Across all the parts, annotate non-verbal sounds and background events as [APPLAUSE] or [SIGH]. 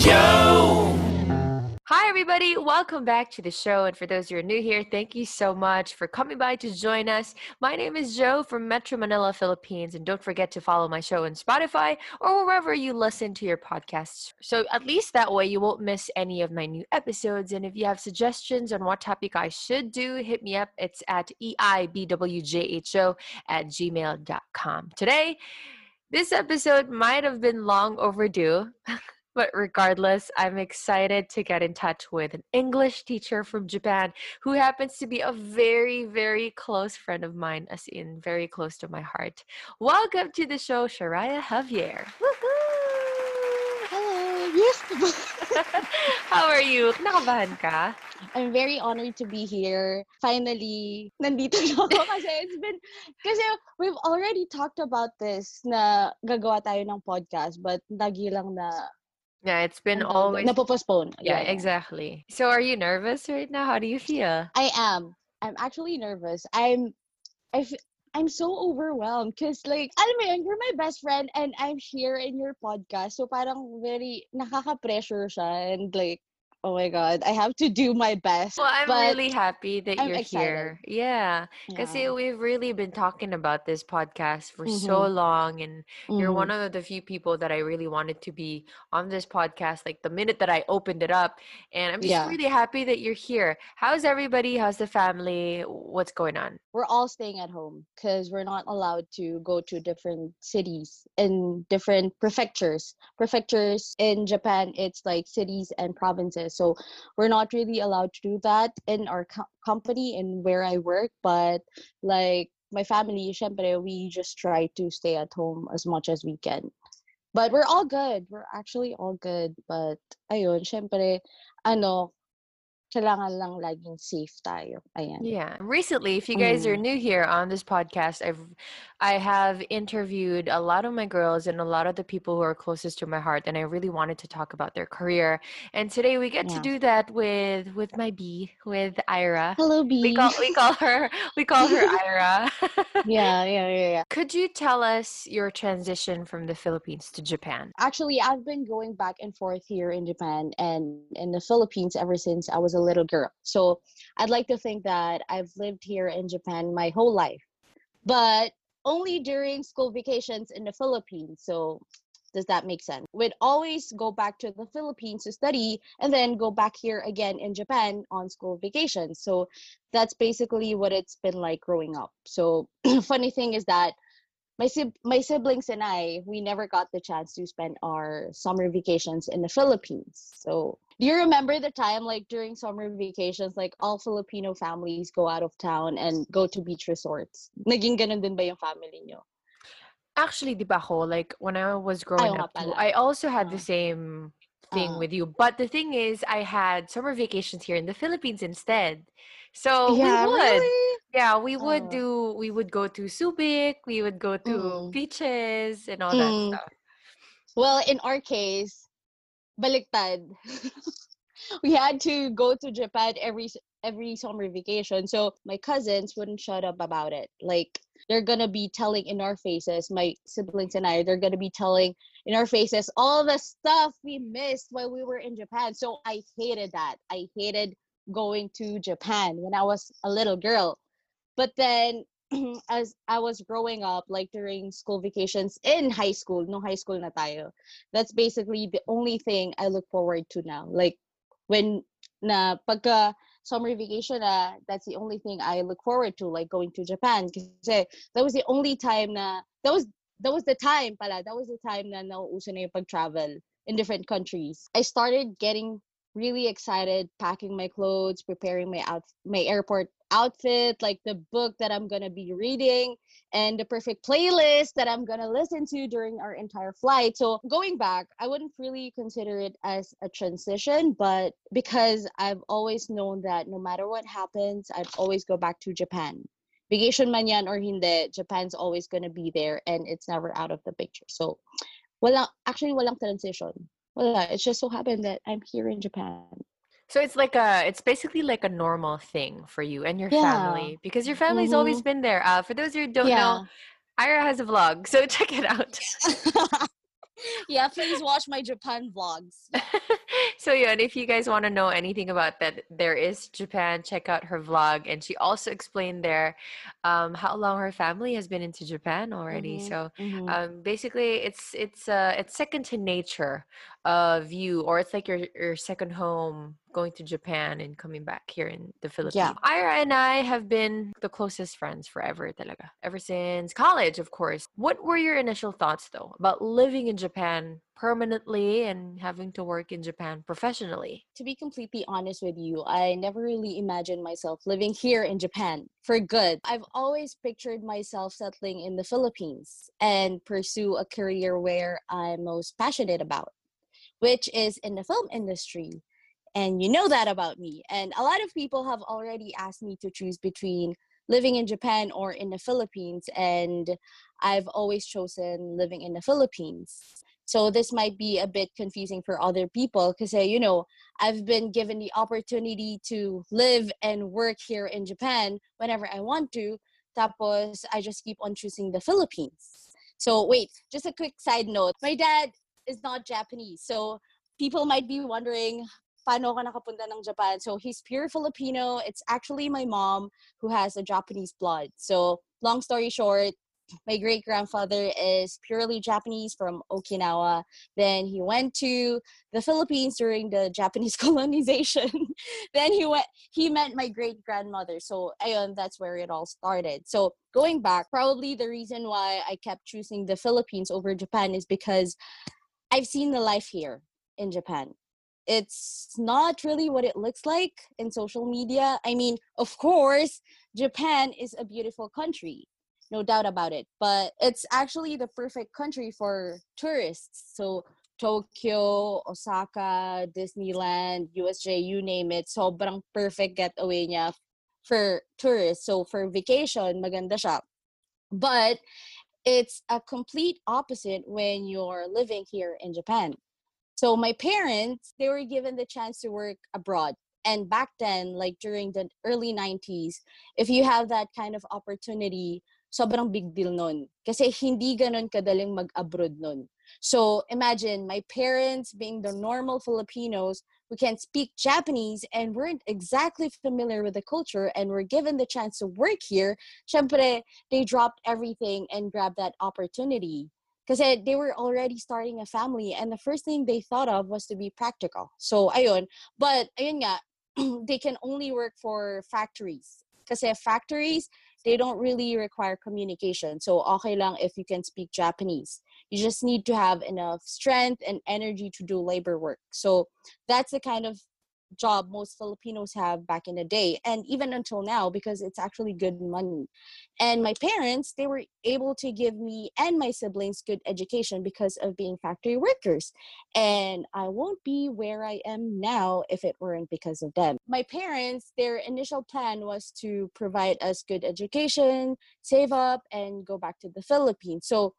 Joe. Hi, everybody. Welcome back to the show. And for those who are new here, thank you so much for coming by to join us. My name is Joe from Metro Manila, Philippines. And don't forget to follow my show on Spotify or wherever you listen to your podcasts. So at least that way you won't miss any of my new episodes. And if you have suggestions on what topic I should do, hit me up. It's at EIBWJHO at gmail.com. Today, this episode might have been long overdue. [LAUGHS] But regardless, I'm excited to get in touch with an English teacher from Japan who happens to be a very, very close friend of mine, as in very close to my heart. Welcome to the show, Sharaya Javier. Hello. Yes. [LAUGHS] How are you? Nakabahan ka? I'm very honored to be here. Finally, nandito na [LAUGHS] ako kasi it's been kasi we've already talked about this na gagawa tayo ng podcast but lagi lang na Yeah, it's been um, doon? always. napopostpone. Yeah, exactly. So, are you nervous right now? How do you feel? I am. I'm actually nervous. I'm I f- I'm so overwhelmed because like alam mo yun, you're my best friend and I'm here in your podcast. So parang very nakaka-pressure siya and like oh my god, I have to do my best. Well, I'm but really happy that I'm you're excited. here. Yeah, because Yeah. we've really been talking about this podcast for so Mhm. long, and you're Mhm. one of the few people that I really wanted to be on this podcast. Like the minute that I opened it up, and I'm just Yeah. really happy that you're here. How's everybody? How's the family? What's going on? we're all staying at home because we're not allowed to go to different cities and different prefectures. Prefectures in Japan, it's like cities and provinces. So we're not really allowed to do that in our co- company and where I work. But like my family, syempre, we just try to stay at home as much as we can. But we're all good. We're actually all good. But ayun, syempre, ano, kailangan lang laging safe tayo. Ayan. Yeah. Recently, if you guys are Mm. new here on this podcast, I've I have interviewed a lot of my girls and a lot of the people who are closest to my heart and I really wanted to talk about their career. And today we get to do that with with my bee, with Ira. Hello, B. We call we [LAUGHS] call her we call her [LAUGHS] Ira. yeah, [LAUGHS] yeah, yeah, yeah. Could you tell us your transition from the Philippines to Japan? Actually, I've been going back and forth here in Japan and in the Philippines ever since I was a little girl. So I'd like to think that I've lived here in Japan my whole life, but only during school vacations in the Philippines. So does that make sense? We'd always go back to the Philippines to study and then go back here again in Japan on school vacations. So that's basically what it's been like growing up. So [CLEARS THROAT] funny thing is that my sib- my siblings and I we never got the chance to spend our summer vacations in the Philippines. So do you remember the time like during summer vacations like all Filipino families go out of town and go to beach resorts? Naging ganun din ba yung family nyo? Actually, di ba ako, like when I was growing nga up. I also had the Ah. same thing Ah. with you. But the thing is, I had summer vacations here in the Philippines instead. So yeah, we would. really? Yeah, we would Oh. do we would go to Subic, we would go to Mm. beaches and all that Mm. stuff. Well, in our case, baliktad. [LAUGHS] we had to go to Japan every every summer vacation. So my cousins wouldn't shut up about it. Like they're gonna be telling in our faces, my siblings and I, they're gonna be telling in our faces all the stuff we missed while we were in Japan. So I hated that. I hated going to Japan when I was a little girl. But then [CLEARS THROAT] as I was growing up, like during school vacations in high school, no high school na tayo. That's basically the only thing I look forward to now. Like when na pagka summer vacation na, that's the only thing I look forward to, like going to Japan. Kasi that was the only time na, that was, that was the time pala, that was the time na nauuso na yung pag-travel in different countries. I started getting really excited, packing my clothes, preparing my out my airport outfit, like the book that I'm gonna be reading, and the perfect playlist that I'm gonna listen to during our entire flight. So going back, I wouldn't really consider it as a transition, but because I've always known that no matter what happens, I'd always go back to Japan. Vacation man yan or hindi, Japan's always gonna be there and it's never out of the picture. So wala actually walang transition. Wala. It just so happened that I'm here in Japan. So it's like a it's basically like a normal thing for you and your Yeah. family because your family's always been there. Uh, for those who don't know, Ira has a vlog, so [LAUGHS] check it out. [LAUGHS] yeah, please watch my Japan vlogs. [LAUGHS] so yeah, and if you guys want to know anything about that, there is Japan. Check out her vlog, and she also explained there um, how long her family has been into Japan already. Mm-hmm, So mm-hmm. um, basically, it's it's uh, it's second to nature of you, or it's like your your second home going to Japan and coming back here in the Philippines. Yeah. Ira and I have been the closest friends forever, talaga. Ever since college, of course. What were your initial thoughts though about living in Japan permanently and having to work in Japan professionally? To be completely honest with you, I never really imagined myself living here in Japan for good. I've always pictured myself settling in the Philippines and pursue a career where I'm most passionate about, which is in the film industry. And you know that about me. And a lot of people have already asked me to choose between living in Japan or in the Philippines. And I've always chosen living in the Philippines. So this might be a bit confusing for other people because, you know, I've been given the opportunity to live and work here in Japan whenever I want to. Tapos, I just keep on choosing the Philippines. So wait, just a quick side note. My dad is not Japanese. So people might be wondering paano ka nakapunta ng Japan. So he's pure Filipino. It's actually my mom who has a Japanese blood. So long story short, my great grandfather is purely Japanese from Okinawa. Then he went to the Philippines during the Japanese [LAUGHS] colonization. then he went he met my great grandmother. So ayun, that's where it all started. So going back, probably the reason why I kept choosing the Philippines over Japan is because I've seen the life here in Japan it's not really what it looks like in social media. I mean, of course, Japan is a beautiful country, no doubt about it, but it's actually the perfect country for tourists. So, Tokyo, Osaka, Disneyland, USJ, you name it, sobrang perfect getaway niya for tourists. So, for vacation, maganda siya. But it's a complete opposite when you're living here in Japan so my parents, they were given the chance to work abroad. And back then, like during the early 90s, if you have that kind of opportunity, sobrang big deal nun. Kasi hindi ganun kadaling mag-abroad nun. So imagine my parents being the normal Filipinos who can speak Japanese and weren't exactly familiar with the culture and were given the chance to work here, syempre, they dropped everything and grabbed that opportunity because they were already starting a family and the first thing they thought of was to be practical. So ayun, but ayun nga, [CLEARS THROAT] they can only work for factories. Because factories, they don't really require communication. So okay lang if you can speak Japanese. You just need to have enough strength and energy to do labor work. So that's the kind of job most Filipinos have back in the day and even until now because it's actually good money. And my parents, they were able to give me and my siblings good education because of being factory workers. And I won't be where I am now if it weren't because of them. My parents, their initial plan was to provide us good education, save up and go back to the Philippines. So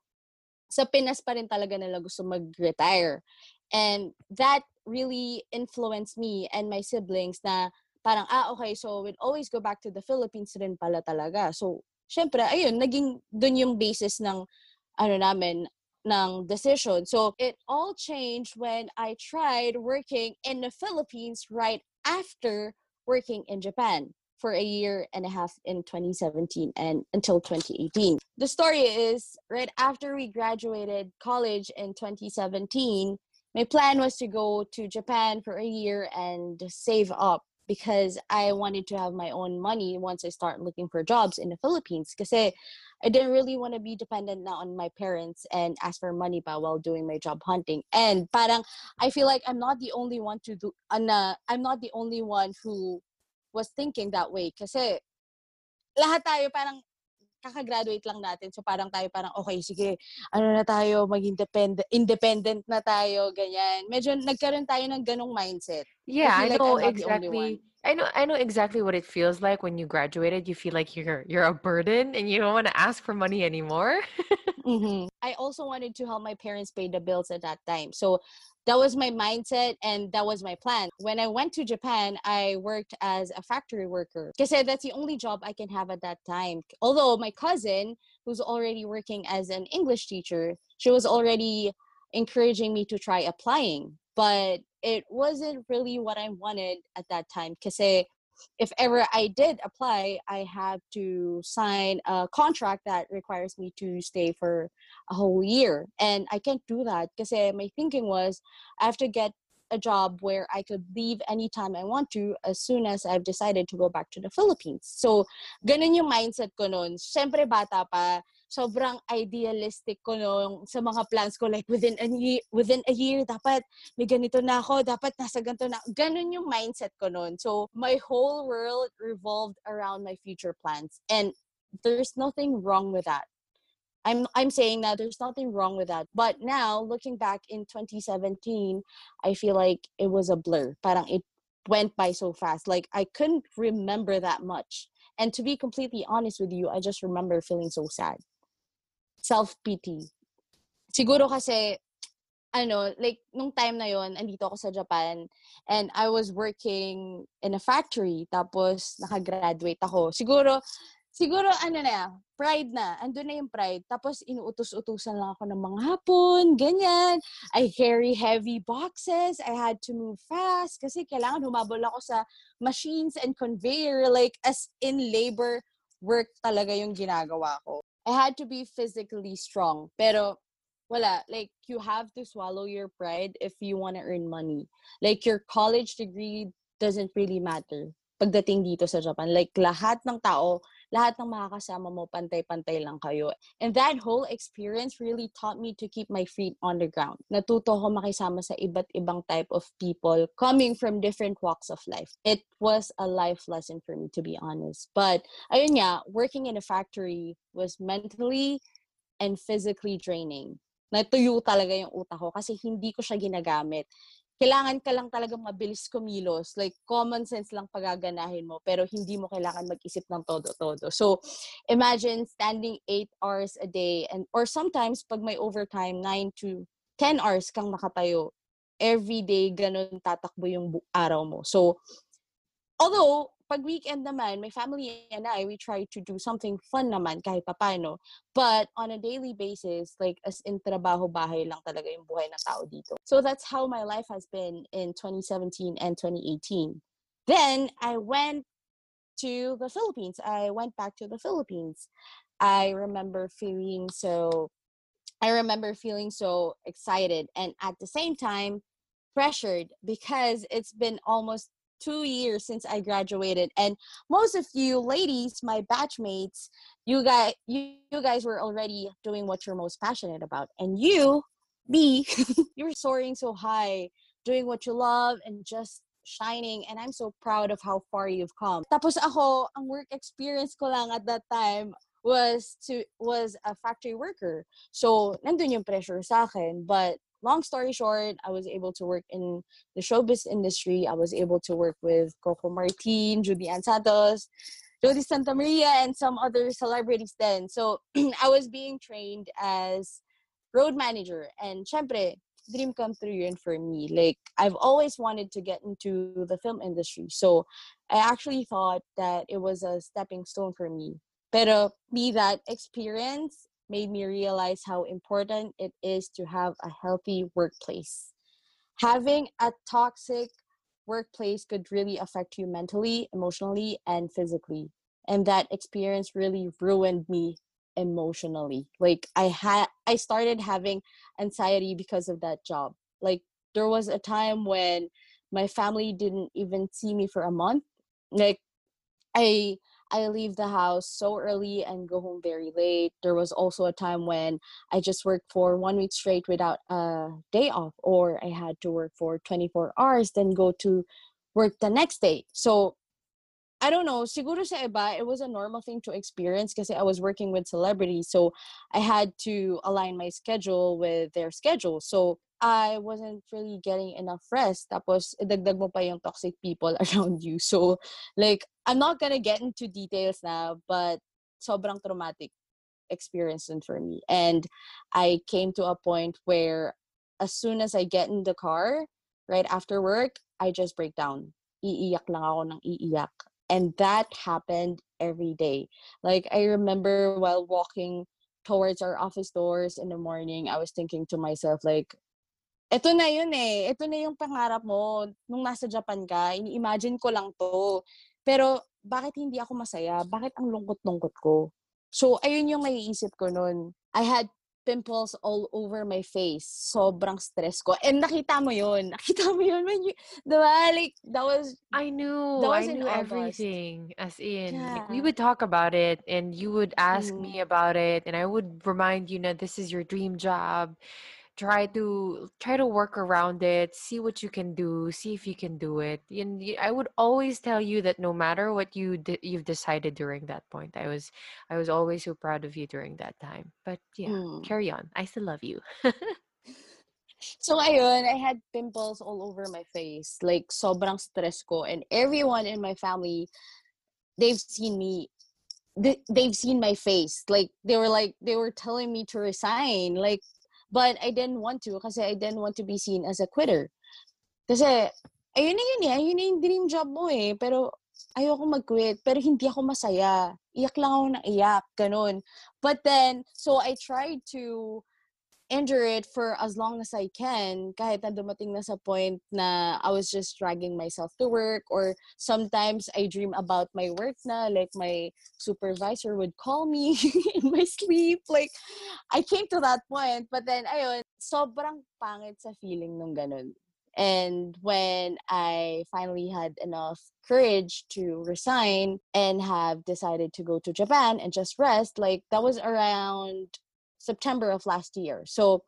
sa Pinas pa rin talaga nila gusto mag-retire. And that really influenced me and my siblings na parang, ah, okay, so we'd always go back to the Philippines rin pala talaga. So, syempre, ayun, naging dun yung basis ng, ano namin, ng decision. So, it all changed when I tried working in the Philippines right after working in Japan for a year and a half in 2017 and until 2018. The story is right after we graduated college in 2017, my plan was to go to Japan for a year and save up because I wanted to have my own money once I start looking for jobs in the Philippines. Because I didn't really want to be dependent now on my parents and ask for money pa while doing my job hunting. And parang I feel like I'm not the only one to do. Uh, I'm not the only one who was thinking that way. Because lahat tayo parang kakagraduate lang natin. So parang tayo parang, okay, sige, ano na tayo, maging independent, independent na tayo, ganyan. Medyo nagkaroon tayo ng ganong mindset. Yeah, I, I know like exactly. I know I know exactly what it feels like when you graduated. You feel like you're you're a burden and you don't want to ask for money anymore. [LAUGHS] mm-hmm. I also wanted to help my parents pay the bills at that time. So that was my mindset and that was my plan. When I went to Japan, I worked as a factory worker because that's the only job I can have at that time. Although my cousin, who's already working as an English teacher, she was already encouraging me to try applying. But it wasn't really what I wanted at that time. Because if ever I did apply, I have to sign a contract that requires me to stay for a whole year. And I can't do that because eh, my thinking was I have to get a job where I could leave anytime I want to as soon as I've decided to go back to the Philippines. So, ganun yung mindset ko noon. Siyempre, bata pa, sobrang idealistic ko noon sa mga plans ko. Like, within a year, within a year dapat may ganito na ako, dapat nasa ganito na. Ganun yung mindset ko noon. So, my whole world revolved around my future plans. And there's nothing wrong with that. I'm I'm saying that there's nothing wrong with that. But now looking back in 2017, I feel like it was a blur. Parang it went by so fast. Like I couldn't remember that much. And to be completely honest with you, I just remember feeling so sad. Self-pity. Siguro kasi ano, like nung time na yon, andito ako sa Japan and I was working in a factory tapos nakagraduate ako. Siguro Siguro ano na, pride na. Andun na yung pride. Tapos inuutos-utusan lang ako ng mga hapon, ganyan. I carry heavy boxes. I had to move fast kasi kailangan humabol ako sa machines and conveyor. Like as in labor work talaga yung ginagawa ko. I had to be physically strong. Pero wala. Like, you have to swallow your pride if you want to earn money. Like, your college degree doesn't really matter pagdating dito sa Japan. Like, lahat ng tao lahat ng makakasama mo, pantay-pantay lang kayo. And that whole experience really taught me to keep my feet on the ground. Natuto ko makisama sa iba't ibang type of people coming from different walks of life. It was a life lesson for me, to be honest. But, ayun nga, working in a factory was mentally and physically draining. Natuyo talaga yung utak ko kasi hindi ko siya ginagamit kailangan ka lang talaga mabilis kumilos. Like, common sense lang pagaganahin mo, pero hindi mo kailangan mag-isip ng todo-todo. So, imagine standing 8 hours a day, and or sometimes, pag may overtime, 9 to 10 hours kang nakatayo. Every day, ganun tatakbo yung araw mo. So, although, pag weekend naman, my family and I, we try to do something fun naman kahit papano. But on a daily basis, like as in trabaho-bahay lang talaga yung buhay ng tao dito. So that's how my life has been in 2017 and 2018. Then I went to the Philippines. I went back to the Philippines. I remember feeling so I remember feeling so excited and at the same time pressured because it's been almost two years since I graduated, and most of you ladies, my batchmates, you guys, you, you guys were already doing what you're most passionate about, and you, me, [LAUGHS] you're soaring so high, doing what you love, and just shining and I'm so proud of how far you've come. Tapos ako, ang work experience ko lang at that time was to was a factory worker. So, nandun yung pressure sa akin, but long story short, I was able to work in the showbiz industry. I was able to work with Coco Martin, Judy Ann Santos, Jodi Santa Maria, and some other celebrities then. So [CLEARS THROAT] I was being trained as road manager. And syempre, dream come true yun for me. Like, I've always wanted to get into the film industry. So I actually thought that it was a stepping stone for me. Pero be that experience made me realize how important it is to have a healthy workplace. Having a toxic workplace could really affect you mentally, emotionally, and physically. And that experience really ruined me emotionally. Like I had I started having anxiety because of that job. Like there was a time when my family didn't even see me for a month. Like I I leave the house so early and go home very late. There was also a time when I just worked for one week straight without a day off, or I had to work for 24 hours, then go to work the next day. So I don't know, siguro sa iba, it was a normal thing to experience because I was working with celebrities. So I had to align my schedule with their schedule. So I wasn't really getting enough rest. Tapos, idagdag mo pa yung toxic people [LAUGHS] around you. So, like, I'm not gonna get into details now, but sobrang traumatic experience for me. And I came to a point where as soon as I get in the car, right after work, I just break down. Iiyak lang ako ng iiyak. And that happened every day. Like, I remember while walking towards our office doors in the morning, I was thinking to myself, like, eto na yun eh. Ito na yung pangarap mo. Nung nasa Japan ka, ini-imagine ko lang to. Pero, bakit hindi ako masaya? Bakit ang lungkot-lungkot ko? So, ayun yung naiisip ko noon. I had pimples all over my face. Sobrang stress ko. And nakita mo yun. [LAUGHS] Nakita mo yun when you, diba? Like, that was, I knew, That was I knew August. everything. As in, like, we would talk about it, and you would ask Mhm. me about it, and I would remind you that this is your dream job. Try to try to work around it. See what you can do. See if you can do it. And i would always tell you that no matter what you de- you've decided during that point, I was I was always so proud of you during that time. But yeah, Mm. carry on. I still love you. So ayun, I had pimples all over my face. Like sobrang stress ko and everyone in my family they've seen me they, they've seen my face. Like they were like they were telling me to resign like but I didn't want to kasi I didn't want to be seen as a quitter. Kasi ayun na yun eh, ayun na yung dream job mo eh. Pero ayoko mag-quit, pero hindi ako masaya. Iyak lang ako ng iyak, ganun. But then, so I tried to endure it for as long as I can kahit dumating na sa point na I was just dragging myself to work or sometimes I dream about my work na like my supervisor would call me [LAUGHS] in my sleep like I came to that point but then ayun sobrang pangit sa feeling nung ganun. And when I finally had enough courage to resign and have decided to go to Japan and just rest like that was around September of last year. So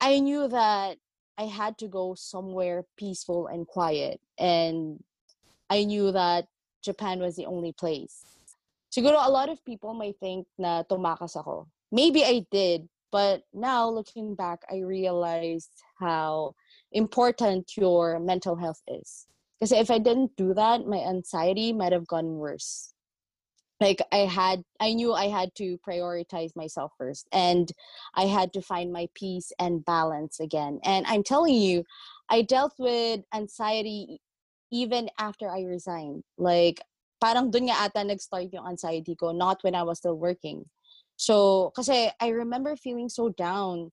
I knew that I had to go somewhere peaceful and quiet. And I knew that Japan was the only place. Siguro a lot of people might think na tumakas ako. Maybe I did, but now looking back, I realized how important your mental health is. Because if I didn't do that, my anxiety might have gone worse like i had i knew i had to prioritize myself first and i had to find my peace and balance again and i'm telling you i dealt with anxiety even after i resigned like parang dun nga ata nag-start yung anxiety ko not when i was still working. So kasi i remember feeling so down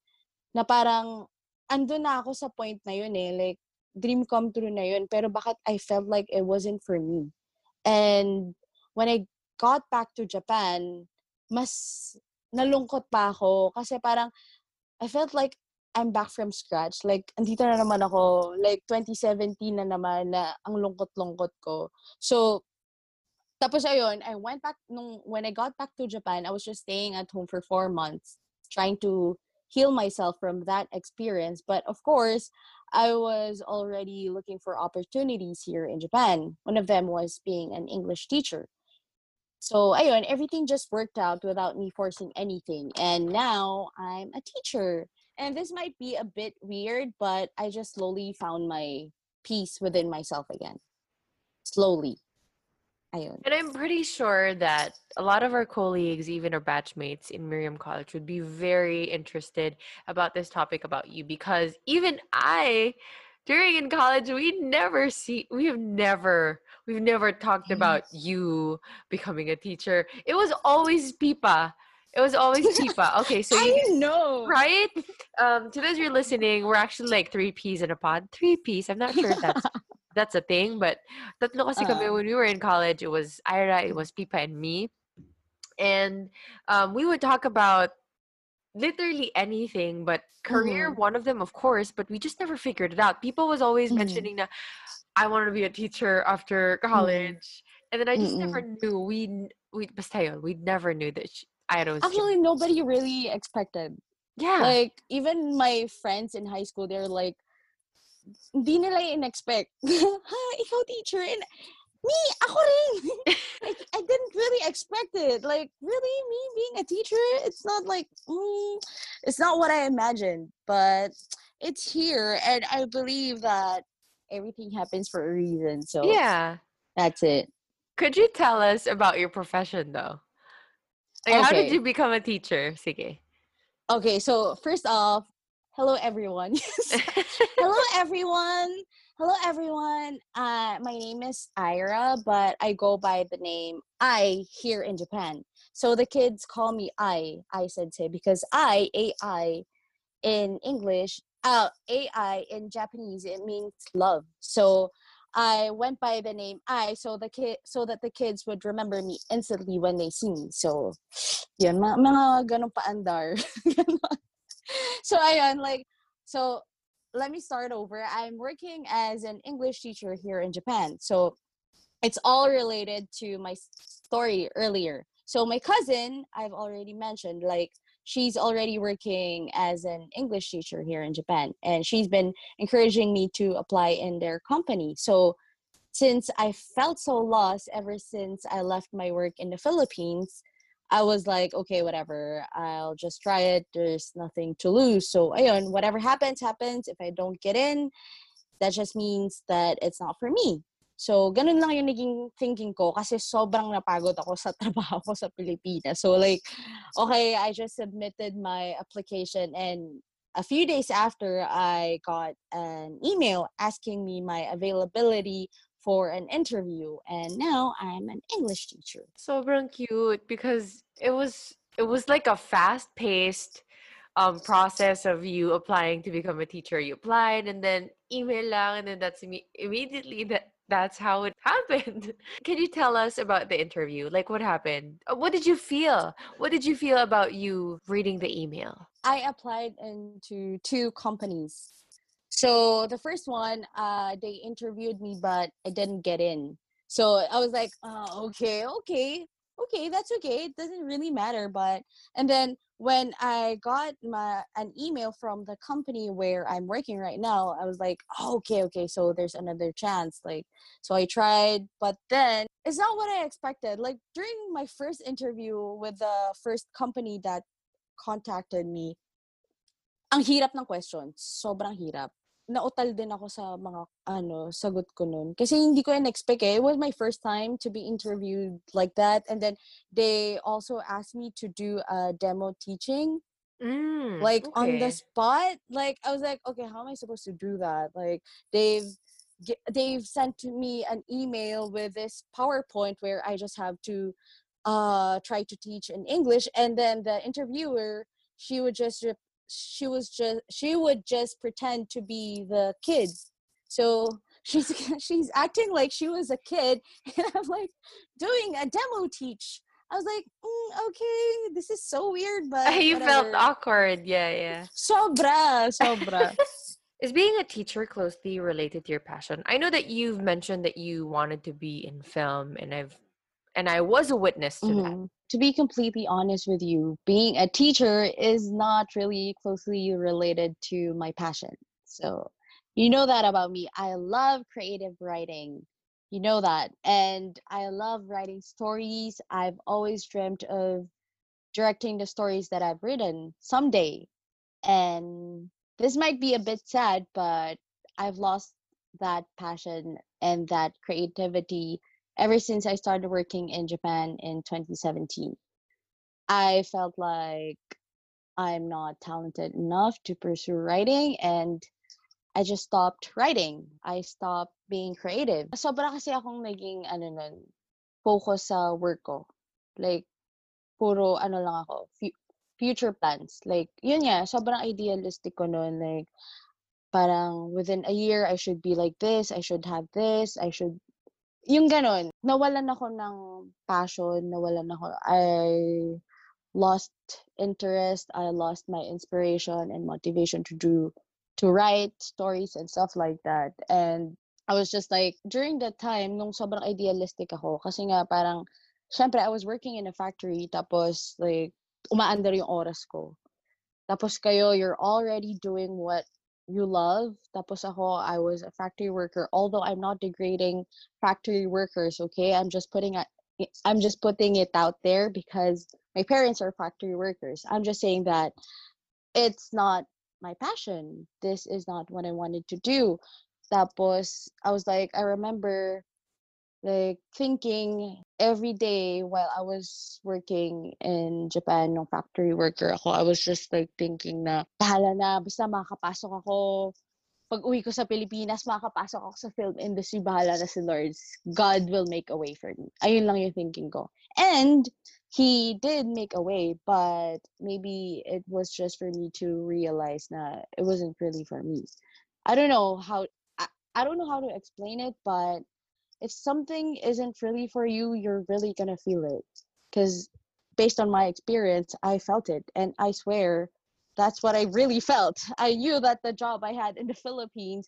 na parang andun na ako sa point na yun eh like dream come true na yun pero bakit i felt like it wasn't for me? And when i got back to Japan, mas nalungkot pa ako kasi parang I felt like I'm back from scratch. Like, andito na naman ako. Like, 2017 na naman na ang lungkot-lungkot ko. So, tapos ayun, I went back, nung, when I got back to Japan, I was just staying at home for four months, trying to heal myself from that experience. But of course, I was already looking for opportunities here in Japan. One of them was being an English teacher. So, ayun, everything just worked out without me forcing anything. And now I'm a teacher. And this might be a bit weird, but I just slowly found my peace within myself again. Slowly. Ayun. And I'm pretty sure that a lot of our colleagues, even our batchmates in Miriam College, would be very interested about this topic about you because even I, during in college, we never see, we've never, we've never talked about you becoming a teacher. It was always Pipa. It was always Pipa. [LAUGHS] Okay, so you I know. right? Um, to those who are listening, we're actually like three peas in a pod. Three peas. I'm not sure if that's [LAUGHS] that's a thing, but tatlo kasi kami Uh. when we were in college. It was Ira, it was Pipa, and me, and um, we would talk about literally anything, but career Mhm. one of them, of course. But we just never figured it out. Pipa was always Mhm. mentioning that I wanted to be a teacher after college, and then I just never knew. We we we never knew that she, Ira was. Actually, nobody really expected. yeah. Like, even my friends in high school, they're like, hindi nila in-expect. [LAUGHS] ha, ikaw teacher. And me, ako rin. [LAUGHS] like, I didn't really expect it. Like, really, me being a teacher? It's not like, mm, it's not what I imagined. But it's here. And I believe that everything happens for a reason. So, yeah. that's it. Could you tell us about your profession though? Like, how did you become a teacher? Sige. Okay, so first off, hello everyone. [LAUGHS] [LAUGHS] Hello everyone. Hello, everyone. Uh, my name is Ira, but I go by the name I here in Japan. So the kids call me I, I sensei, because I, AI in English, uh, AI in Japanese, it means love. So I went by the name I, so the kid, so that the kids would remember me instantly when they see me. So, [SNIFFS] yun, mga, mga ganun paandar. [LAUGHS] so ayun, like, so let me start over. I'm working as an English teacher here in Japan. So it's all related to my story earlier. So my cousin, I've already mentioned, like she's already working as an English teacher here in Japan, and she's been encouraging me to apply in their company. So since I felt so lost ever since I left my work in the Philippines, I was like, okay, whatever. I'll just try it. There's nothing to lose. So, ayun, whatever happens, happens. If I don't get in, that just means that it's not for me. So, ganun lang yung naging thinking ko kasi sobrang napagod ako sa [LAUGHS] trabaho ko sa Pilipinas. So, like, okay, I just submitted my application and a few days after, I got an email asking me my availability for an interview and now I'm an English teacher. Sobrang cute because it was it was like a fast-paced um process of you applying to become a teacher. You applied and then email lang and then that's imme- immediately that that's how it [LAUGHS] happened. Can you tell us about the interview? Like what happened? Uh, What did you feel? What did you feel about you reading the email? I applied into two companies. So the first one, uh, they interviewed me, but I didn't get in. So I was like, uh, okay, okay, okay, that's okay. It doesn't really matter. But and then when I got my an email from the company where I'm working right now, I was like, oh, okay, okay, so there's another chance. Like, so I tried, but then it's not what I expected. Like during my first interview with the first company that contacted me, ang hirap ng questions. Sobrang hirap. Nautal din ako sa mga ano, sagot ko nun. Kasi hindi ko in-expect eh. It was my first time to be interviewed like that. And then they also asked me to do a demo teaching. Mm, Like on the spot. Like I was like, okay, how am I supposed to do that? Like they've they've sent to me an email with this PowerPoint where I just have to uh try to teach in English and then the interviewer she would just she was just she would just pretend to be the kid so [LAUGHS] she's she's acting like she was a kid [LAUGHS] and i'm like doing a demo teach i was like mm, okay this is so weird but [LAUGHS] you felt awkward. Yeah, yeah. sobra sobra Is being a teacher closely related to your passion? I know that you've mentioned that you wanted to be in film and I've and I was a witness to that. Mhm. To be completely honest with you, being a teacher is not really closely related to my passion. So, you know that about me. I love creative writing. You know that. And I love writing stories. I've always dreamt of directing the stories that I've written someday. And this might be a bit sad, but I've lost that passion and that creativity ever since I started working in Japan in 2017. I felt like I'm not talented enough to pursue writing and I just stopped writing. I stopped being creative. Sobra kasi akong naging ano nun, focus sa work ko. Like, puro ano lang ako, fu- future plans. Like, yun nga, sobrang idealistic ko nun. Like, parang within a year, I should be like this, I should have this, I should yung gano'n, nawalan ako ng passion, nawalan ako, I lost interest, I lost my inspiration and motivation to do, to write stories and stuff like that. And I was just like, during that time, nung sobrang idealistic ako, kasi nga parang, syempre, I was working in a factory, tapos like, umaandar yung oras ko. Tapos kayo, you're already doing what you love. Tapos ako, I was a factory worker. Although I'm not degrading factory workers, okay? I'm just putting it eh, I'm just putting it out there because my parents are factory workers. I'm just saying that it's not my passion. This is not what I wanted to do. Tapos I was like, I remember like thinking every day while I was working in Japan, no factory worker ako, I was just like thinking na, bahala na, basta makakapasok ako, pag uwi ko sa Pilipinas, makakapasok ako sa film industry, bahala na si Lord. God will make a way for me. Ayun lang yung thinking ko. And he did make a way, but maybe it was just for me to realize that it wasn't really for me. I don't know how I, I don't know how to explain it, but if something isn't really for you, you're really gonna feel it. Because based on my experience, I felt it, and I swear that's what I really [LAUGHS] felt. I knew that the job I had in the Philippines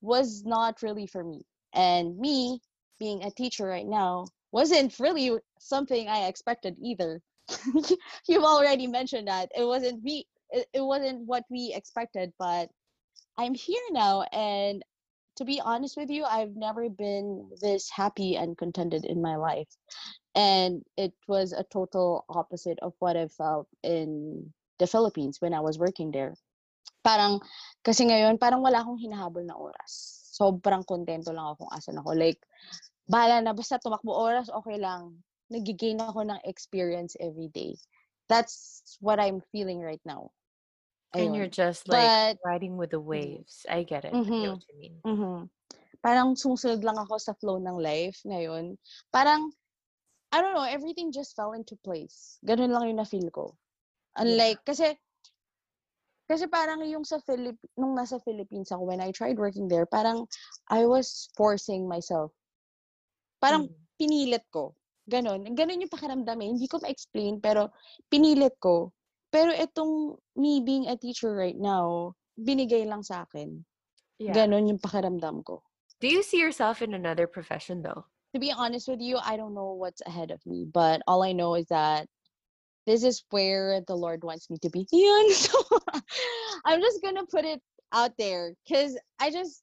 was not really for me. And me being a teacher right now wasn't really something I expected either. [LAUGHS] You've already mentioned that it wasn't me it, it wasn't what we expected, but I'm here now and to be honest with you, I've never been this happy and contented in my life. And it was a total opposite of what I felt in the Philippines when I was working there. Parang, kasi ngayon, parang wala akong hinahabol na oras. Sobrang kontento lang ako kung asan ako. Like, bahala na, basta tumakbo oras, okay lang. Nagigain ako ng experience every day. That's what I'm feeling right now. And you're just like But, riding with the waves. I get it. Mm-hmm, I know what you mean. Mm-hmm. Parang sumusunod lang ako sa flow ng life ngayon. Parang, I don't know, everything just fell into place. Ganun lang yung na-feel ko. Unlike, yeah. kasi, kasi parang yung sa Philip, nung nasa Philippines ako, when I tried working there, parang I was forcing myself. Parang mm. pinilit ko. Ganon. Ganon yung pakiramdam eh. Hindi ko ma-explain, pero pinilit ko. Pero itong me being a teacher right now, binigay lang sa akin. Yeah. Ganon yung pakiramdam ko. Do you see yourself in another profession though? To be honest with you, I don't know what's ahead of me, but all I know is that this is where the Lord wants me to be. [LAUGHS] So I'm just gonna put it out there because I just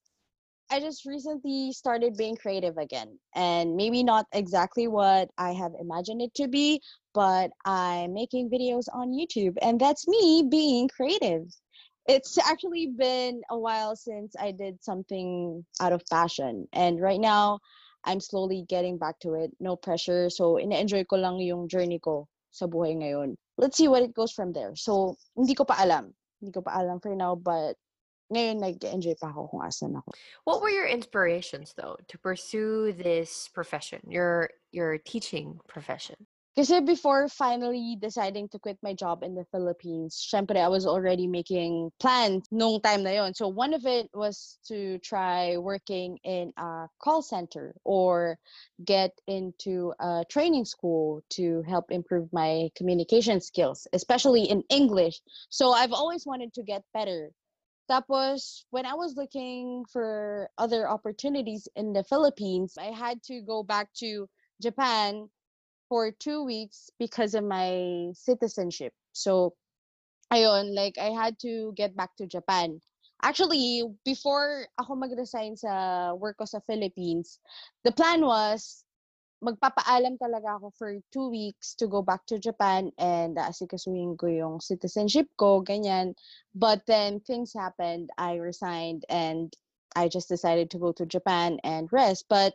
I just recently started being creative again. And maybe not exactly what I have imagined it to be, but I'm making videos on YouTube. And that's me being creative. It's actually been a while since I did something out of passion. And right now, I'm slowly getting back to it. No pressure. So, ina-enjoy ko lang yung journey ko sa buhay ngayon. Let's see what it goes from there. So, hindi ko pa alam. Hindi ko pa alam for now, but ngayon nag-enjoy pa ako kung asan ako. What were your inspirations though to pursue this profession, your your teaching profession? Kasi before finally deciding to quit my job in the Philippines, syempre I was already making plans nung time na yon. So one of it was to try working in a call center or get into a training school to help improve my communication skills, especially in English. So I've always wanted to get better. Tapos, when I was looking for other opportunities in the Philippines, I had to go back to Japan for two weeks because of my citizenship. So, ayun, like, I had to get back to Japan. Actually, before ako mag-resign sa work ko sa Philippines, the plan was magpapaalam talaga ako for two weeks to go back to Japan and asikasuhin ko yung citizenship ko, ganyan. But then things happened. I resigned and I just decided to go to Japan and rest. But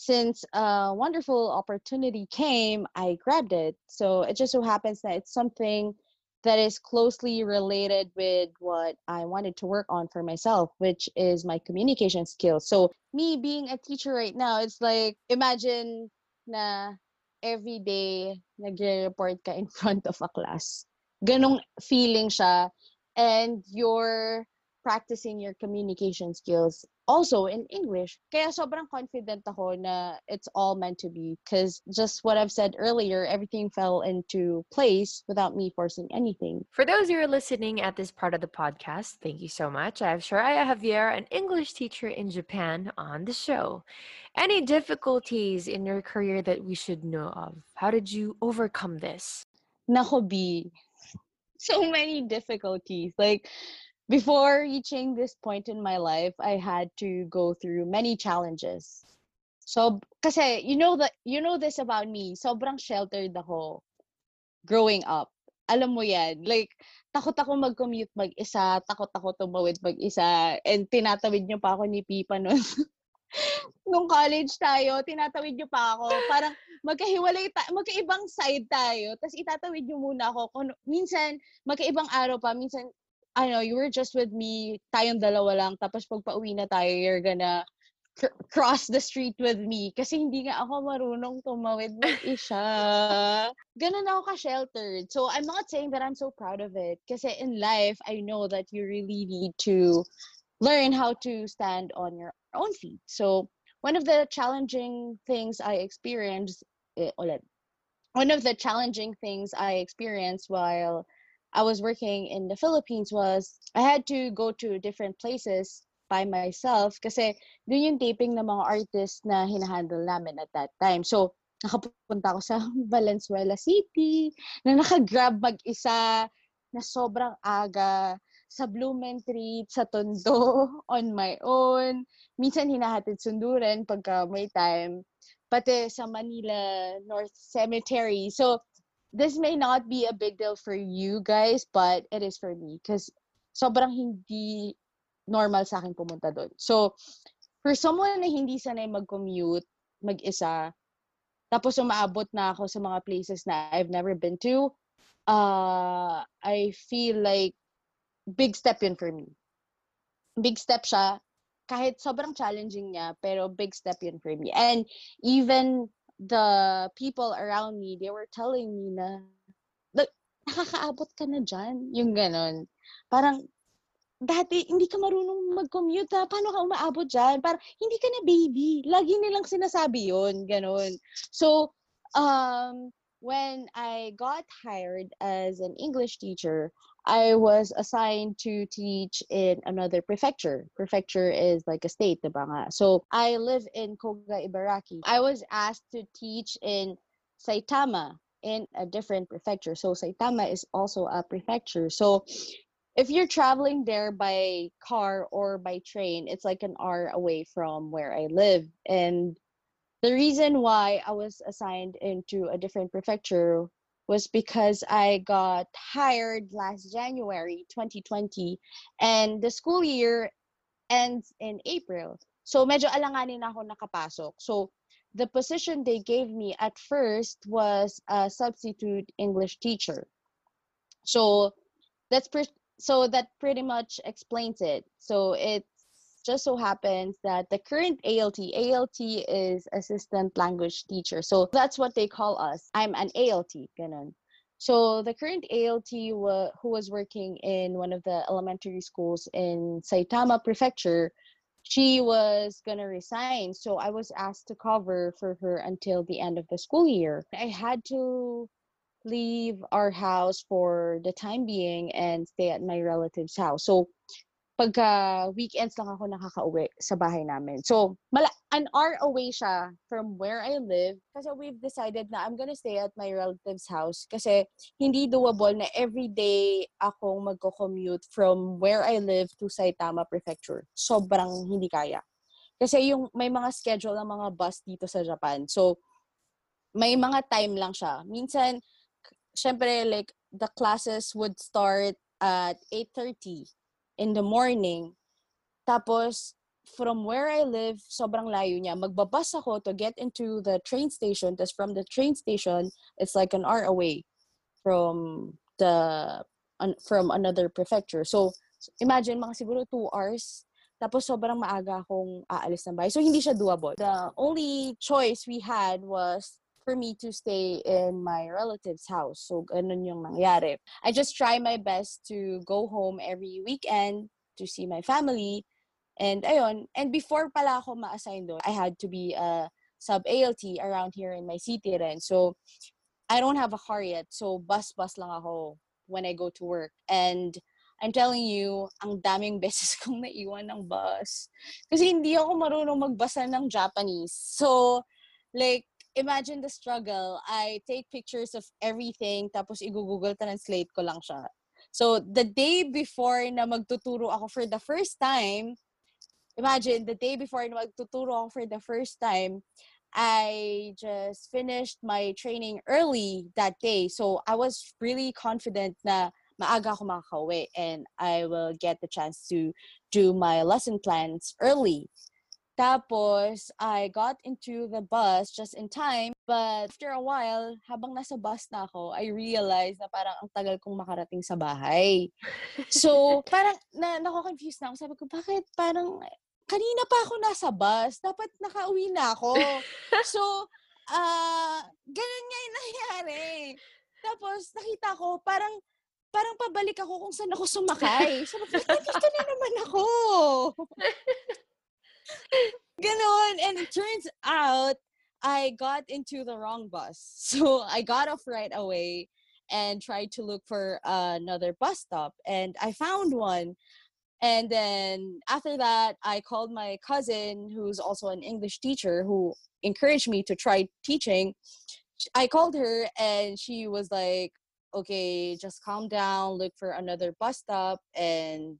since a wonderful opportunity came, I grabbed it. So it just so happens that it's something that is closely related with what I wanted to work on for myself, which is my communication skills. So me being a teacher right now, it's like imagine na every day nagre-report ka in [LAUGHS] front of a class. Ganong feeling siya. And you're practicing your communication skills also in English. Kaya sobrang confident ako na it's all meant to be because just what I've said earlier, everything fell into place without me forcing anything. For those who are listening at this part of the podcast, thank you so much. I have Shariah Javier, an English teacher in Japan, on the show. Any difficulties in your career that we should know of? How did you overcome this? Nako, B. So many difficulties. Like, before reaching this point in my life, I had to go through many challenges. So, kasi you know that you know this about me. Sobrang sheltered ako growing up. Alam mo yan. Like, takot ako mag-commute mag-isa, takot ako tumawid mag-isa, and tinatawid niyo pa ako ni Pipa noon. [LAUGHS] Nung college tayo, tinatawid niyo pa ako. Parang magkahiwalay, ta- magkaibang side tayo. Tapos itatawid niyo muna ako. Kung, minsan, magkaibang araw pa. Minsan, ano, you were just with me, tayong dalawa lang, tapos pag pauwi na tayo, you're gonna cr- cross the street with me. Kasi hindi nga ako marunong tumawid mag-isa. Ganun ako ka-sheltered. So, I'm not saying that I'm so proud of it. Kasi in life, I know that you really need to learn how to stand on your own feet. So, one of the challenging things I experienced, eh, ulit, one of the challenging things I experienced while I was working in the Philippines was I had to go to different places by myself kasi dun yung taping ng mga artists na hinahandle namin at that time. So, nakapunta ako sa [LAUGHS] Valenzuela City, na naka-grab mag-isa, na sobrang aga, sa Blumentritt, sa Tondo, [LAUGHS] on my own. Minsan hinahatid sunduran pagka may time. Pati sa Manila North Cemetery. So, this may not be a big deal for you guys, but it is for me. Because sobrang hindi normal sa akin pumunta doon. So, for someone na hindi sanay mag-commute, mag-isa, tapos umaabot na ako sa mga places na I've never been to, uh, I feel like big step yun for me. Big step siya. Kahit sobrang challenging niya, pero big step yun for me. And even the people around me, they were telling me na, nakakaabot ka na dyan. Yung ganon. Parang, dati hindi ka marunong mag-commute ha. Paano ka umaabot dyan? Parang hindi ka na baby. Lagi nilang sinasabi yon Ganon. So, um, when I got hired as an English teacher, I was assigned to teach in another prefecture. Prefecture is like a state, diba nga? So, I live in Koga, Ibaraki. I was asked to teach in Saitama in a different prefecture. So, Saitama is also a prefecture. So, if you're traveling there by car or by train, it's like an hour away from where I live. And the reason why I was assigned into a different prefecture was because I got hired last January 2020 and the school year ends in April. So medyo alanganin ako nakapasok. So the position they gave me at first was a substitute English teacher. So that's pre- so that pretty much explains it. So it just so happens that the current ALT, ALT is assistant language teacher. So that's what they call us. I'm an ALT, ganun. So the current ALT wa- who was working in one of the elementary schools in Saitama Prefecture, she was gonna resign. So I was asked to cover for her until the end of the school year. I had to leave our house for the time being and stay at my relative's house. So, pagka weekends lang ako nakakauwi sa bahay namin. So, mala an hour away siya from where I live kasi we've decided na I'm gonna stay at my relative's house kasi hindi doable na everyday akong magko-commute from where I live to Saitama Prefecture. Sobrang hindi kaya. Kasi yung may mga schedule ng mga bus dito sa Japan. So, may mga time lang siya. Minsan, syempre, like, the classes would start at 8.30 in the morning. Tapos, from where I live, sobrang layo niya. Magbabas ako to get into the train station. Tapos from the train station, it's like an hour away from the un, from another prefecture. So, imagine, mga siguro two hours. Tapos sobrang maaga akong aalis ng bahay. So, hindi siya doable. The only choice we had was for me to stay in my relative's house. So, ganun yung nangyari. I just try my best to go home every weekend to see my family. And ayun, and before pala ako ma-assign doon, I had to be a sub-ALT around here in my city rin. So, I don't have a car yet. So, bus-bus lang ako when I go to work. And I'm telling you, ang daming [LAUGHS] beses kong naiwan ng bus. Kasi hindi ako marunong magbasa ng Japanese. So, like, imagine the struggle. I take pictures of everything, tapos i-google translate ko lang siya. So, the day before na magtuturo ako for the first time, imagine, the day before na magtuturo ako for the first time, I just finished my training early that day. So, I was really confident na maaga ako makakauwi and I will get the chance to do my lesson plans early. Tapos, I got into the bus just in time, But after a while, habang nasa bus na ako, I realized na parang ang tagal kong makarating sa bahay. So, [LAUGHS] parang na, nako-confuse na ako. Sabi ko, bakit parang kanina pa ako nasa bus, dapat nakauwi na ako. so, ah, uh, ganun nga yung nangyari. Tapos, nakita ko, parang, parang pabalik ako kung saan ako sumakay. Sabi ko, nandito na naman ako. [LAUGHS] Ganon. And it turns out, I got into the wrong bus. [LAUGHS] So I got off right away and tried to look for uh, another bus stop. And I found one. And then after that, I called my cousin, who's also an English teacher, who encouraged me to try teaching. I called her and she was like, okay, just calm down, look for another bus stop, and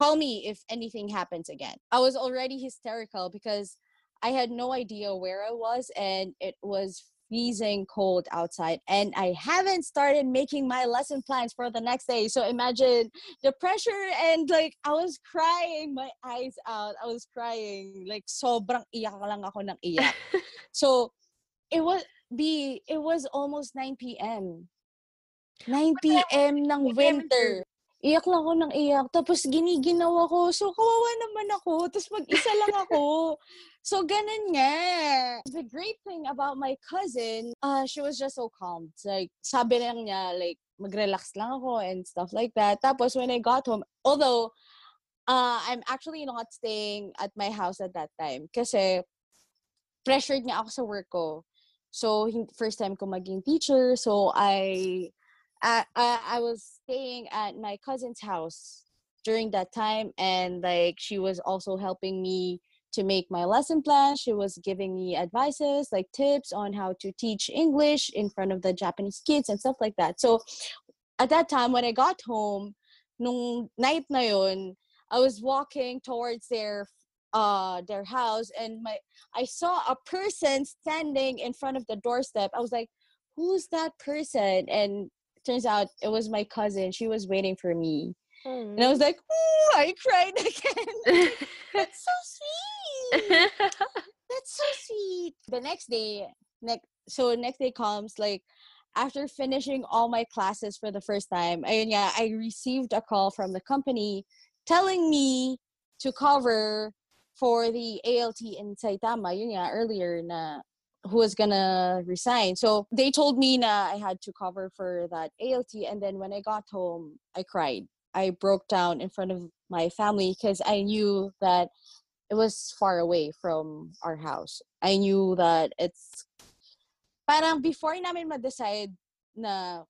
call me if anything happens again. I was already hysterical because I had no idea where I was and it was freezing cold outside and I haven't started making my lesson plans for the next day. So imagine the pressure and like I was crying my eyes out. I was crying like sobrang iyak lang ako ng iyak. [LAUGHS] so it was be it was almost 9 p.m. 9 p.m. ng winter iyak lang ako ng iyak. Tapos giniginaw ako. So, kawawa naman ako. Tapos mag-isa lang ako. So, ganun nga. The great thing about my cousin, uh, she was just so calm. Like, sabi lang niya, like, mag-relax lang ako and stuff like that. Tapos, when I got home, although, uh, I'm actually not staying at my house at that time. Kasi, pressured niya ako sa work ko. So, first time ko maging teacher. So, I I, I, I was staying at my cousin's house during that time and like she was also helping me to make my lesson plan. She was giving me advices like tips on how to teach english in front of the japanese kids and stuff like that. So at that time when i got home nung night na yun, i was walking towards their uh their house and my i saw a person standing in front of the doorstep. I was like who's that person? And turns out it was my cousin. She was waiting for me. Mm. And I was like, Ooh, I cried again. [LAUGHS] That's so sweet. That's so sweet. The next day, next so next day comes like after finishing all my classes for the first time, I, yeah, I received a call from the company telling me to cover for the ALT in Saitama. Yun yeah, earlier na who was gonna resign. So they told me na I had to cover for that ALT, and then when I got home, I cried. I broke down in front of my family because I knew that it was far away from our house. I knew that it's parang before namin ma-decide na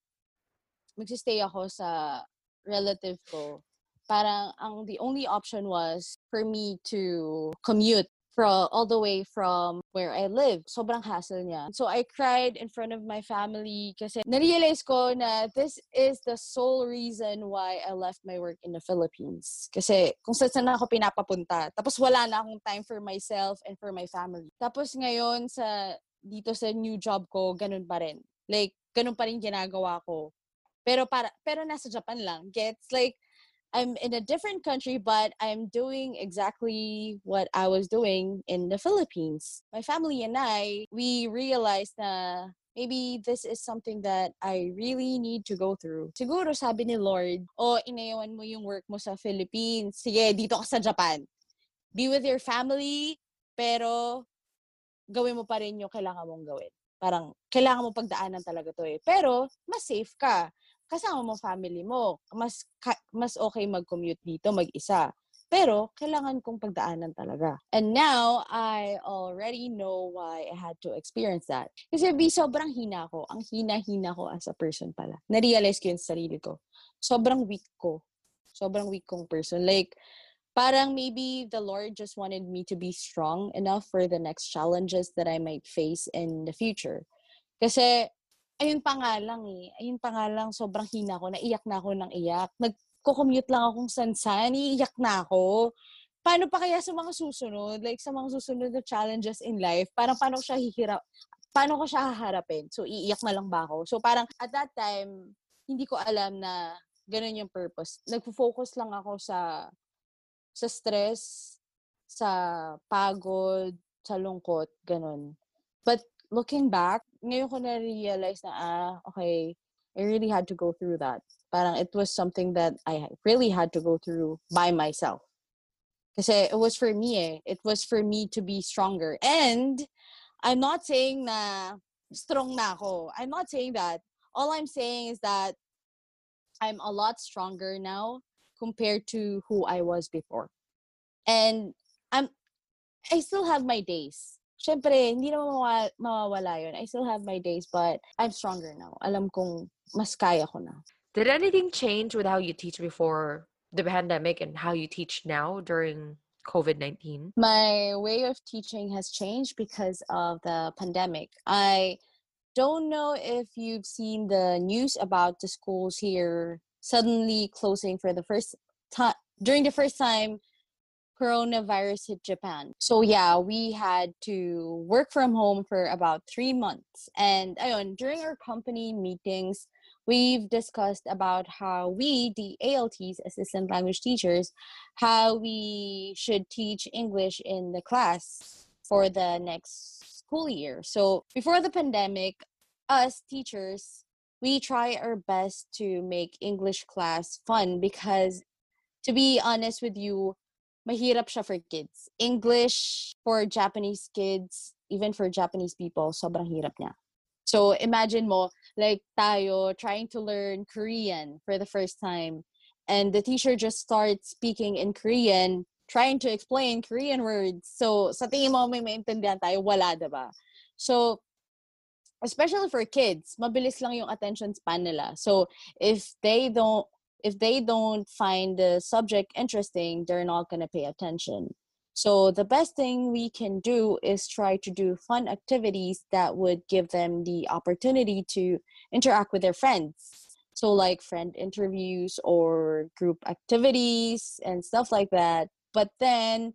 magsistay ako sa relative ko, parang ang the only option was for me to commute from all the way from where I live. Sobrang hassle niya. So I cried in front of my family kasi narealize ko na this is the sole reason why I left my work in the Philippines. Kasi kung saan na ako pinapapunta. Tapos wala na akong time for myself and for my family. Tapos ngayon sa dito sa new job ko, ganun pa rin. Like, ganun pa rin ginagawa ko. Pero para pero nasa Japan lang. Gets like I'm in a different country, but I'm doing exactly what I was doing in the Philippines. My family and I, we realized that maybe this is something that I really need to go through. Siguro sabi ni Lord, o oh, inayawan mo yung work mo sa Philippines. Sige, dito ka sa Japan. Be with your family, pero gawin mo pa rin yung kailangan mong gawin. Parang, kailangan mo pagdaanan talaga to eh. Pero, mas safe ka kasama mo family mo. Mas mas okay mag-commute dito mag-isa. Pero kailangan kong pagdaanan talaga. And now, I already know why I had to experience that. Kasi B, sobrang hina ko. Ang hina-hina ko as a person pala. Na-realize ko yun sa sarili ko. Sobrang weak ko. Sobrang weak kong person. Like, parang maybe the Lord just wanted me to be strong enough for the next challenges that I might face in the future. Kasi ayun pa nga lang eh. Ayun pa nga lang, sobrang hina ko. Naiyak na ako ng iyak. Nagko-commute lang akong sansan. Iiyak na ako. Paano pa kaya sa mga susunod? Like, sa mga susunod na challenges in life, parang paano ko siya hihirap? Paano ko siya haharapin? So, iiyak na lang ba ako? So, parang at that time, hindi ko alam na ganun yung purpose. Nagfo-focus lang ako sa sa stress, sa pagod, sa lungkot, ganun. But looking back, ngayon ko na-realize na, ah, okay, I really had to go through that. Parang it was something that I really had to go through by myself. Kasi it was for me eh. It was for me to be stronger. And I'm not saying na strong na ako. I'm not saying that. All I'm saying is that I'm a lot stronger now compared to who I was before. And I'm I still have my days. Syempre, hindi mawawala yun. I still have my days, but I'm stronger now. Alam kong mas kaya ko na. Did anything change with how you teach before the pandemic and how you teach now during COVID 19? My way of teaching has changed because of the pandemic. I don't know if you've seen the news about the schools here suddenly closing for the first time during the first time coronavirus hit Japan. So yeah, we had to work from home for about three months. And uh, ayun, during our company meetings, we've discussed about how we, the ALTs, assistant language teachers, how we should teach English in the class for the next school year. So before the pandemic, us teachers, we try our best to make English class fun because to be honest with you, mahirap siya for kids. English for Japanese kids, even for Japanese people, sobrang hirap niya. So imagine mo, like tayo trying to learn Korean for the first time, and the teacher just starts speaking in Korean, trying to explain Korean words. So sa tingin mo may maintindihan tayo, wala, diba? So especially for kids, mabilis lang yung attention span nila. So if they don't if they don't find the subject interesting, they're not going to pay attention. So the best thing we can do is try to do fun activities that would give them the opportunity to interact with their friends. So like friend interviews or group activities and stuff like that. But then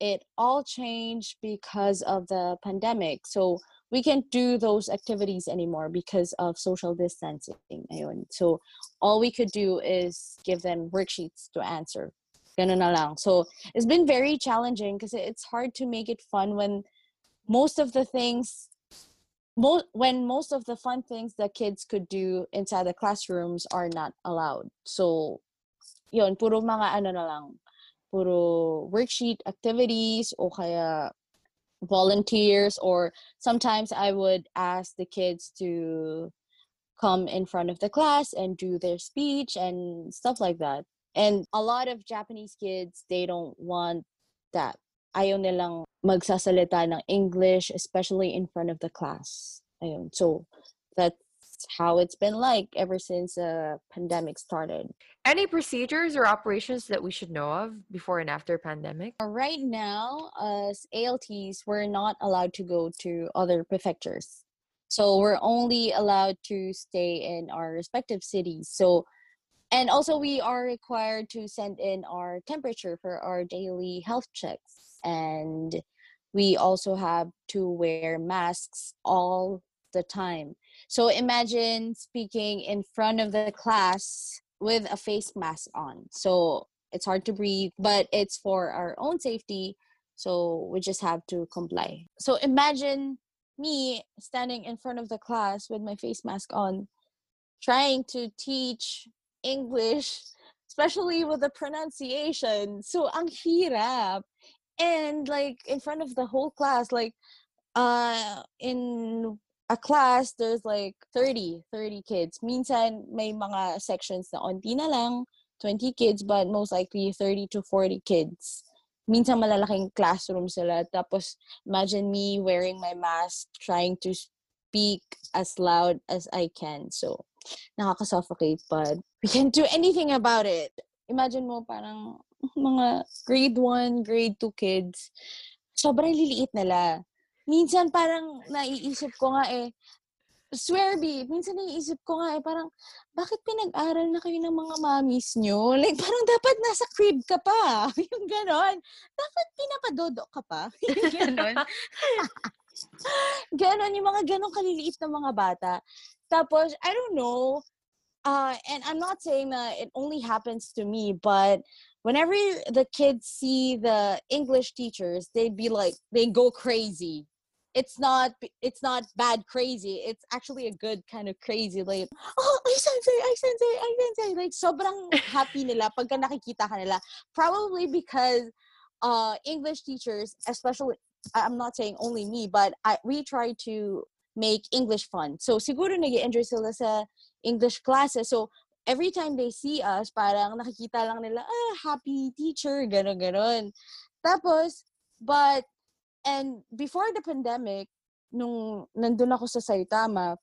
it all changed because of the pandemic. So we can't do those activities anymore because of social distancing. Eh, so all we could do is give them worksheets to answer. So it's been very challenging because it's hard to make it fun when most of the things most when most of the fun things that kids could do inside the classrooms are not allowed. So yun, puro mga ano na lang, puro worksheet activities o kaya volunteers or sometimes i would ask the kids to come in front of the class and do their speech and stuff like that. And a lot of japanese kids they don't want that. Ayaw nilang magsasalita ng english especially in front of the class. Ayun. So that how it's been like ever since the pandemic started. Any procedures or operations that we should know of before and after pandemic? Uh, right now, as ALTs, we're not allowed to go to other prefectures. So we're only allowed to stay in our respective cities. So and also we are required to send in our temperature for our daily health checks and we also have to wear masks all the time so imagine speaking in front of the class with a face mask on. So it's hard to breathe, but it's for our own safety. So we just have to comply. So imagine me standing in front of the class with my face mask on, trying to teach English, especially with the pronunciation. So ang hirap. And like in front of the whole class, like uh in a class, there's like 30, 30 kids. Minsan, may mga sections na onti na lang, 20 kids, but most likely 30 to 40 kids. Minsan malalaking classroom sila. Tapos, imagine me wearing my mask, trying to speak as loud as I can. So, nakaka-suffocate, but we can't do anything about it. Imagine mo parang mga grade 1, grade 2 kids, sobrang liliit nila minsan parang naiisip ko nga eh, swear be, minsan naiisip ko nga eh, parang, bakit pinag-aral na kayo ng mga mommies nyo? Like, parang dapat nasa crib ka pa. [LAUGHS] yung ganon. Dapat pinapadodo ka pa. [LAUGHS] yung ganon. ganon, yung mga ganon kaliliit na mga bata. Tapos, I don't know, uh, and I'm not saying that it only happens to me, but whenever the kids see the English teachers, they'd be like, they go crazy it's not it's not bad crazy. It's actually a good kind of crazy. Like, oh, ay sensei, ay sensei, ay sensei. Like, sobrang happy [LAUGHS] nila pagka nakikita ka nila. Probably because uh, English teachers, especially, I'm not saying only me, but I, we try to make English fun. So, siguro nag enjoy sila sa English classes. So, every time they see us, parang nakikita lang nila, ah, happy teacher, gano'n, gano'n. Tapos, but and before the pandemic, nung nandun ako sa Saitama,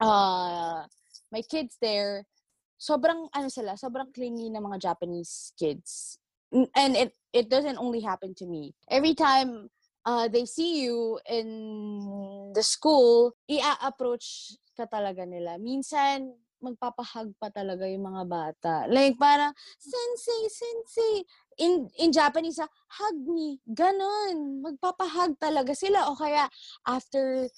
uh, my kids there, sobrang, ano sila, sobrang clingy ng mga Japanese kids. And it, it doesn't only happen to me. Every time uh, they see you in the school, i-approach ka talaga nila. Minsan, magpapahag pa talaga yung mga bata. Like, parang, sensei, sensei. In, in Japanese, hug me. Ganon. Magpapahag talaga sila. O kaya, after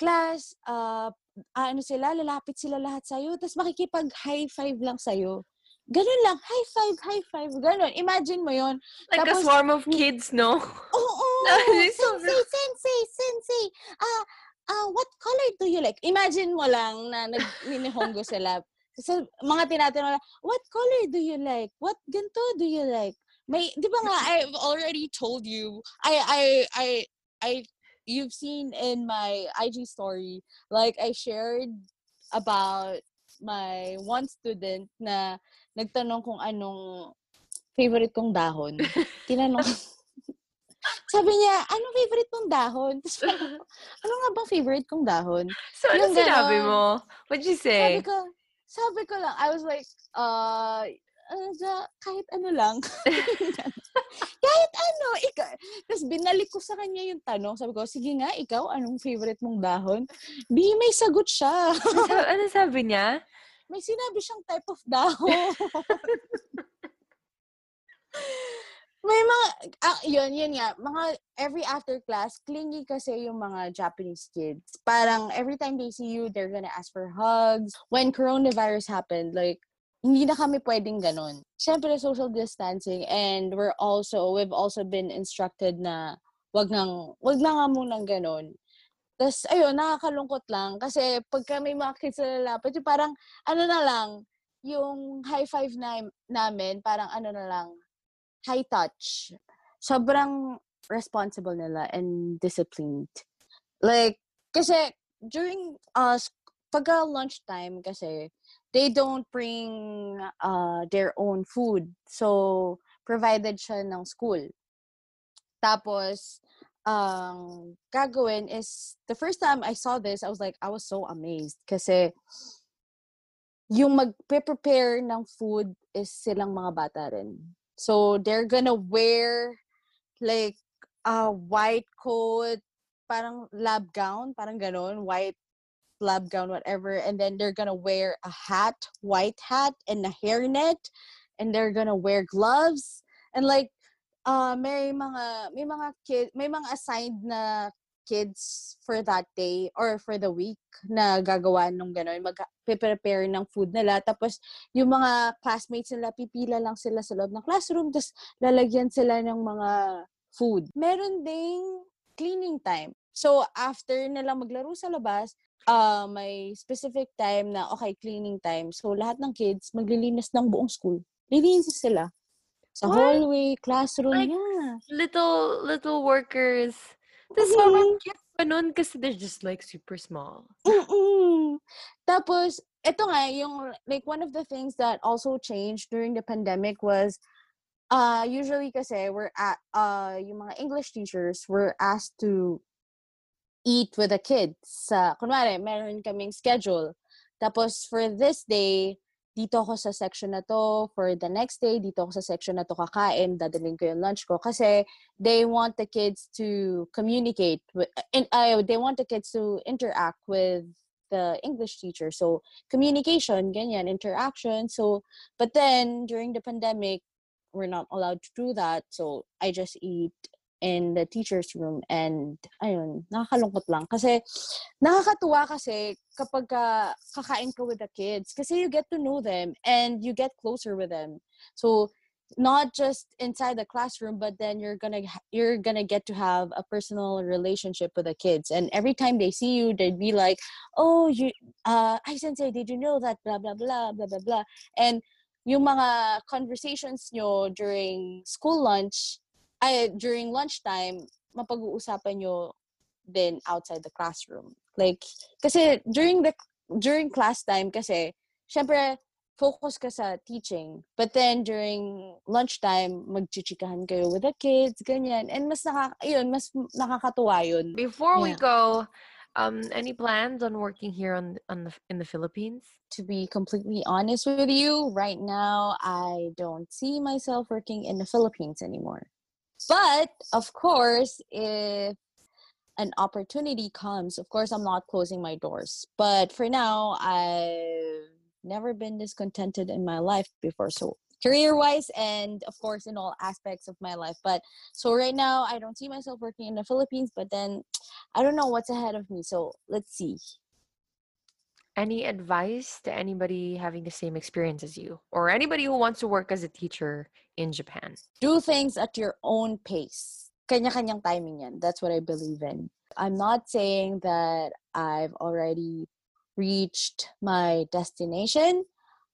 class, uh, ano sila, lalapit sila lahat sa'yo, tapos makikipag-high five lang sa'yo. Ganun lang, high five, high five, ganun. Imagine mo yon Like Tapos, a swarm of kids, no? Oo, [LAUGHS] oh, oh, sensei, sensei, sensei. Ah, uh, uh, what color do you like? Imagine mo lang na nag-minihongo sila. So, mga tinatanong lang, what color do you like? What ganto do you like? May, di ba nga, I've already told you, I, I, I, I, you've seen in my IG story, like, I shared about my one student na nagtanong kung anong favorite kong dahon. Tinanong, [LAUGHS] [LAUGHS] sabi niya, ano favorite mong dahon? Tapos [LAUGHS] ano nga bang favorite kong dahon? So, ano sinabi mo? What'd you say? Sabi ko, sabi ko lang, I was like, uh, uh kahit ano lang. [LAUGHS] [LAUGHS] kahit ano, ikaw. Tapos binalik ko sa kanya yung tanong. Sabi ko, sige nga, ikaw, anong favorite mong dahon? Di, may sagot siya. ano [LAUGHS] sabi niya? May sinabi siyang type of dahon may mga, ah, yun, yun nga, mga every after class, clingy kasi yung mga Japanese kids. Parang every time they see you, they're gonna ask for hugs. When coronavirus happened, like, hindi na kami pwedeng ganun. Siyempre, social distancing and we're also, we've also been instructed na wag nang, wag na nga munang ganun. Tapos, ayun, nakakalungkot lang. Kasi pagka may mga kids na lalapit, yung parang, ano na lang, yung high five na, namin, parang ano na lang, high touch. Sobrang responsible nila and disciplined. Like, kasi during uh, pagka lunchtime kasi, they don't bring uh, their own food. So, provided siya ng school. Tapos, ang um, gagawin is, the first time I saw this, I was like, I was so amazed. Kasi, yung mag-prepare ng food is silang mga bata rin. So they're gonna wear like a white coat, parang lab gown, parang ganon, white lab gown, whatever. And then they're gonna wear a hat, white hat, and a hairnet. And they're gonna wear gloves. And like, uh, may mga, may mga kid, may mga assigned na kids for that day or for the week na gagawa nung gano'n, mag-prepare ng food nila. Tapos, yung mga classmates nila, pipila lang sila sa loob ng classroom, tapos lalagyan sila ng mga food. Meron ding cleaning time. So, after nilang maglaro sa labas, uh, may specific time na, okay, cleaning time. So, lahat ng kids, maglilinis ng buong school. Lilinis sila. Sa what? hallway, classroom, like, yeah. Little, little workers Tapos mm-hmm. cute pa nun kasi they're just like super small. Mm-mm. Tapos, ito nga, yung, like, one of the things that also changed during the pandemic was, uh, usually kasi, we're at, uh, yung mga English teachers were asked to eat with the kids. Sa, kunwari, meron kaming schedule. Tapos, for this day, dito ako sa section na to for the next day, dito ako sa section na to kakain, dadalhin ko yung lunch ko. Kasi they want the kids to communicate, with, and, uh, they want the kids to interact with the English teacher. So, communication, ganyan, interaction. So, but then, during the pandemic, we're not allowed to do that. So, I just eat in the teacher's room and ayun, nakakalungkot lang. Kasi nakakatuwa kasi kapag ka, kakain ka with the kids kasi you get to know them and you get closer with them. So not just inside the classroom but then you're gonna you're gonna get to have a personal relationship with the kids and every time they see you they'd be like oh you uh i sensei did you know that blah blah blah blah blah blah and yung mga conversations nyo during school lunch ay during lunchtime mapag-uusapan nyo din outside the classroom like kasi during the during class time kasi syempre focus ka sa teaching. But then, during lunchtime, magchichikahan kayo with the kids, ganyan. And mas, nakaka, yun, mas nakakatuwa yun. Before we go, um, any plans on working here on, on the, in the Philippines? To be completely honest with you, right now, I don't see myself working in the Philippines anymore. But, of course, if an opportunity comes, of course, I'm not closing my doors. But for now, I've never been discontented in my life before. So career wise and of course in all aspects of my life. But so right now I don't see myself working in the Philippines, but then I don't know what's ahead of me. So let's see. Any advice to anybody having the same experience as you or anybody who wants to work as a teacher in Japan? Do things at your own pace. Kanya-kanyang timing yan. That's what I believe in. I'm not saying that I've already reached my destination.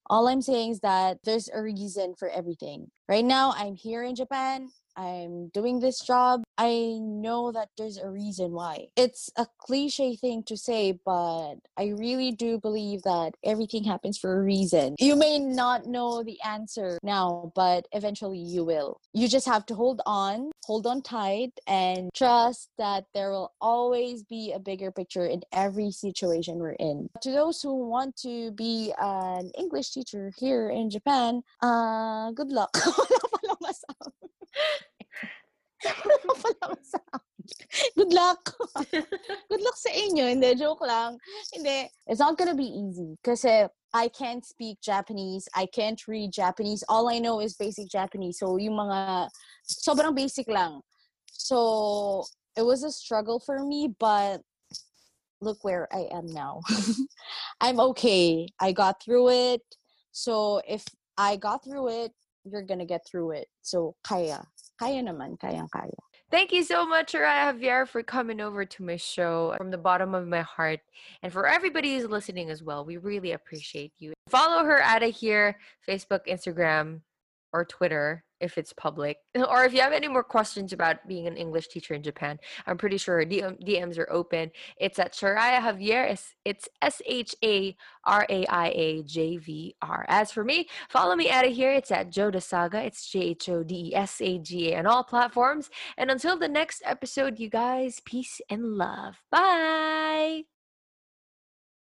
All I'm saying is that there's a reason for everything. Right now, I'm here in Japan. I'm doing this job, I know that there's a reason why. It's a cliche thing to say, but I really do believe that everything happens for a reason. You may not know the answer now, but eventually you will. You just have to hold on, hold on tight, and trust that there will always be a bigger picture in every situation we're in. To those who want to be an English teacher here in Japan, uh, good luck. [LAUGHS] Good luck. Good luck sa inyo. Hindi, joke lang. Hindi. It's not gonna be easy. Kasi I can't speak Japanese. I can't read Japanese. All I know is basic Japanese. So, yung mga sobrang basic lang. So, it was a struggle for me, but look where I am now. [LAUGHS] I'm okay. I got through it. So, if I got through it, you're gonna get through it. So, kaya. Kaya naman. Kayang-kaya. Thank you so much, Raya Javier, for coming over to my show from the bottom of my heart. And for everybody who's listening as well, we really appreciate you. Follow her out of here Facebook, Instagram, or Twitter if it's public. [LAUGHS] Or if you have any more questions about being an English teacher in Japan, I'm pretty sure DM, DMs are open. It's at Sharaya Javier. It's, it's S H A R A I A J V R. As for me, follow me out of here. It's at Joda Saga. It's J H O D E S A G A on all platforms. And until the next episode, you guys, peace and love. Bye.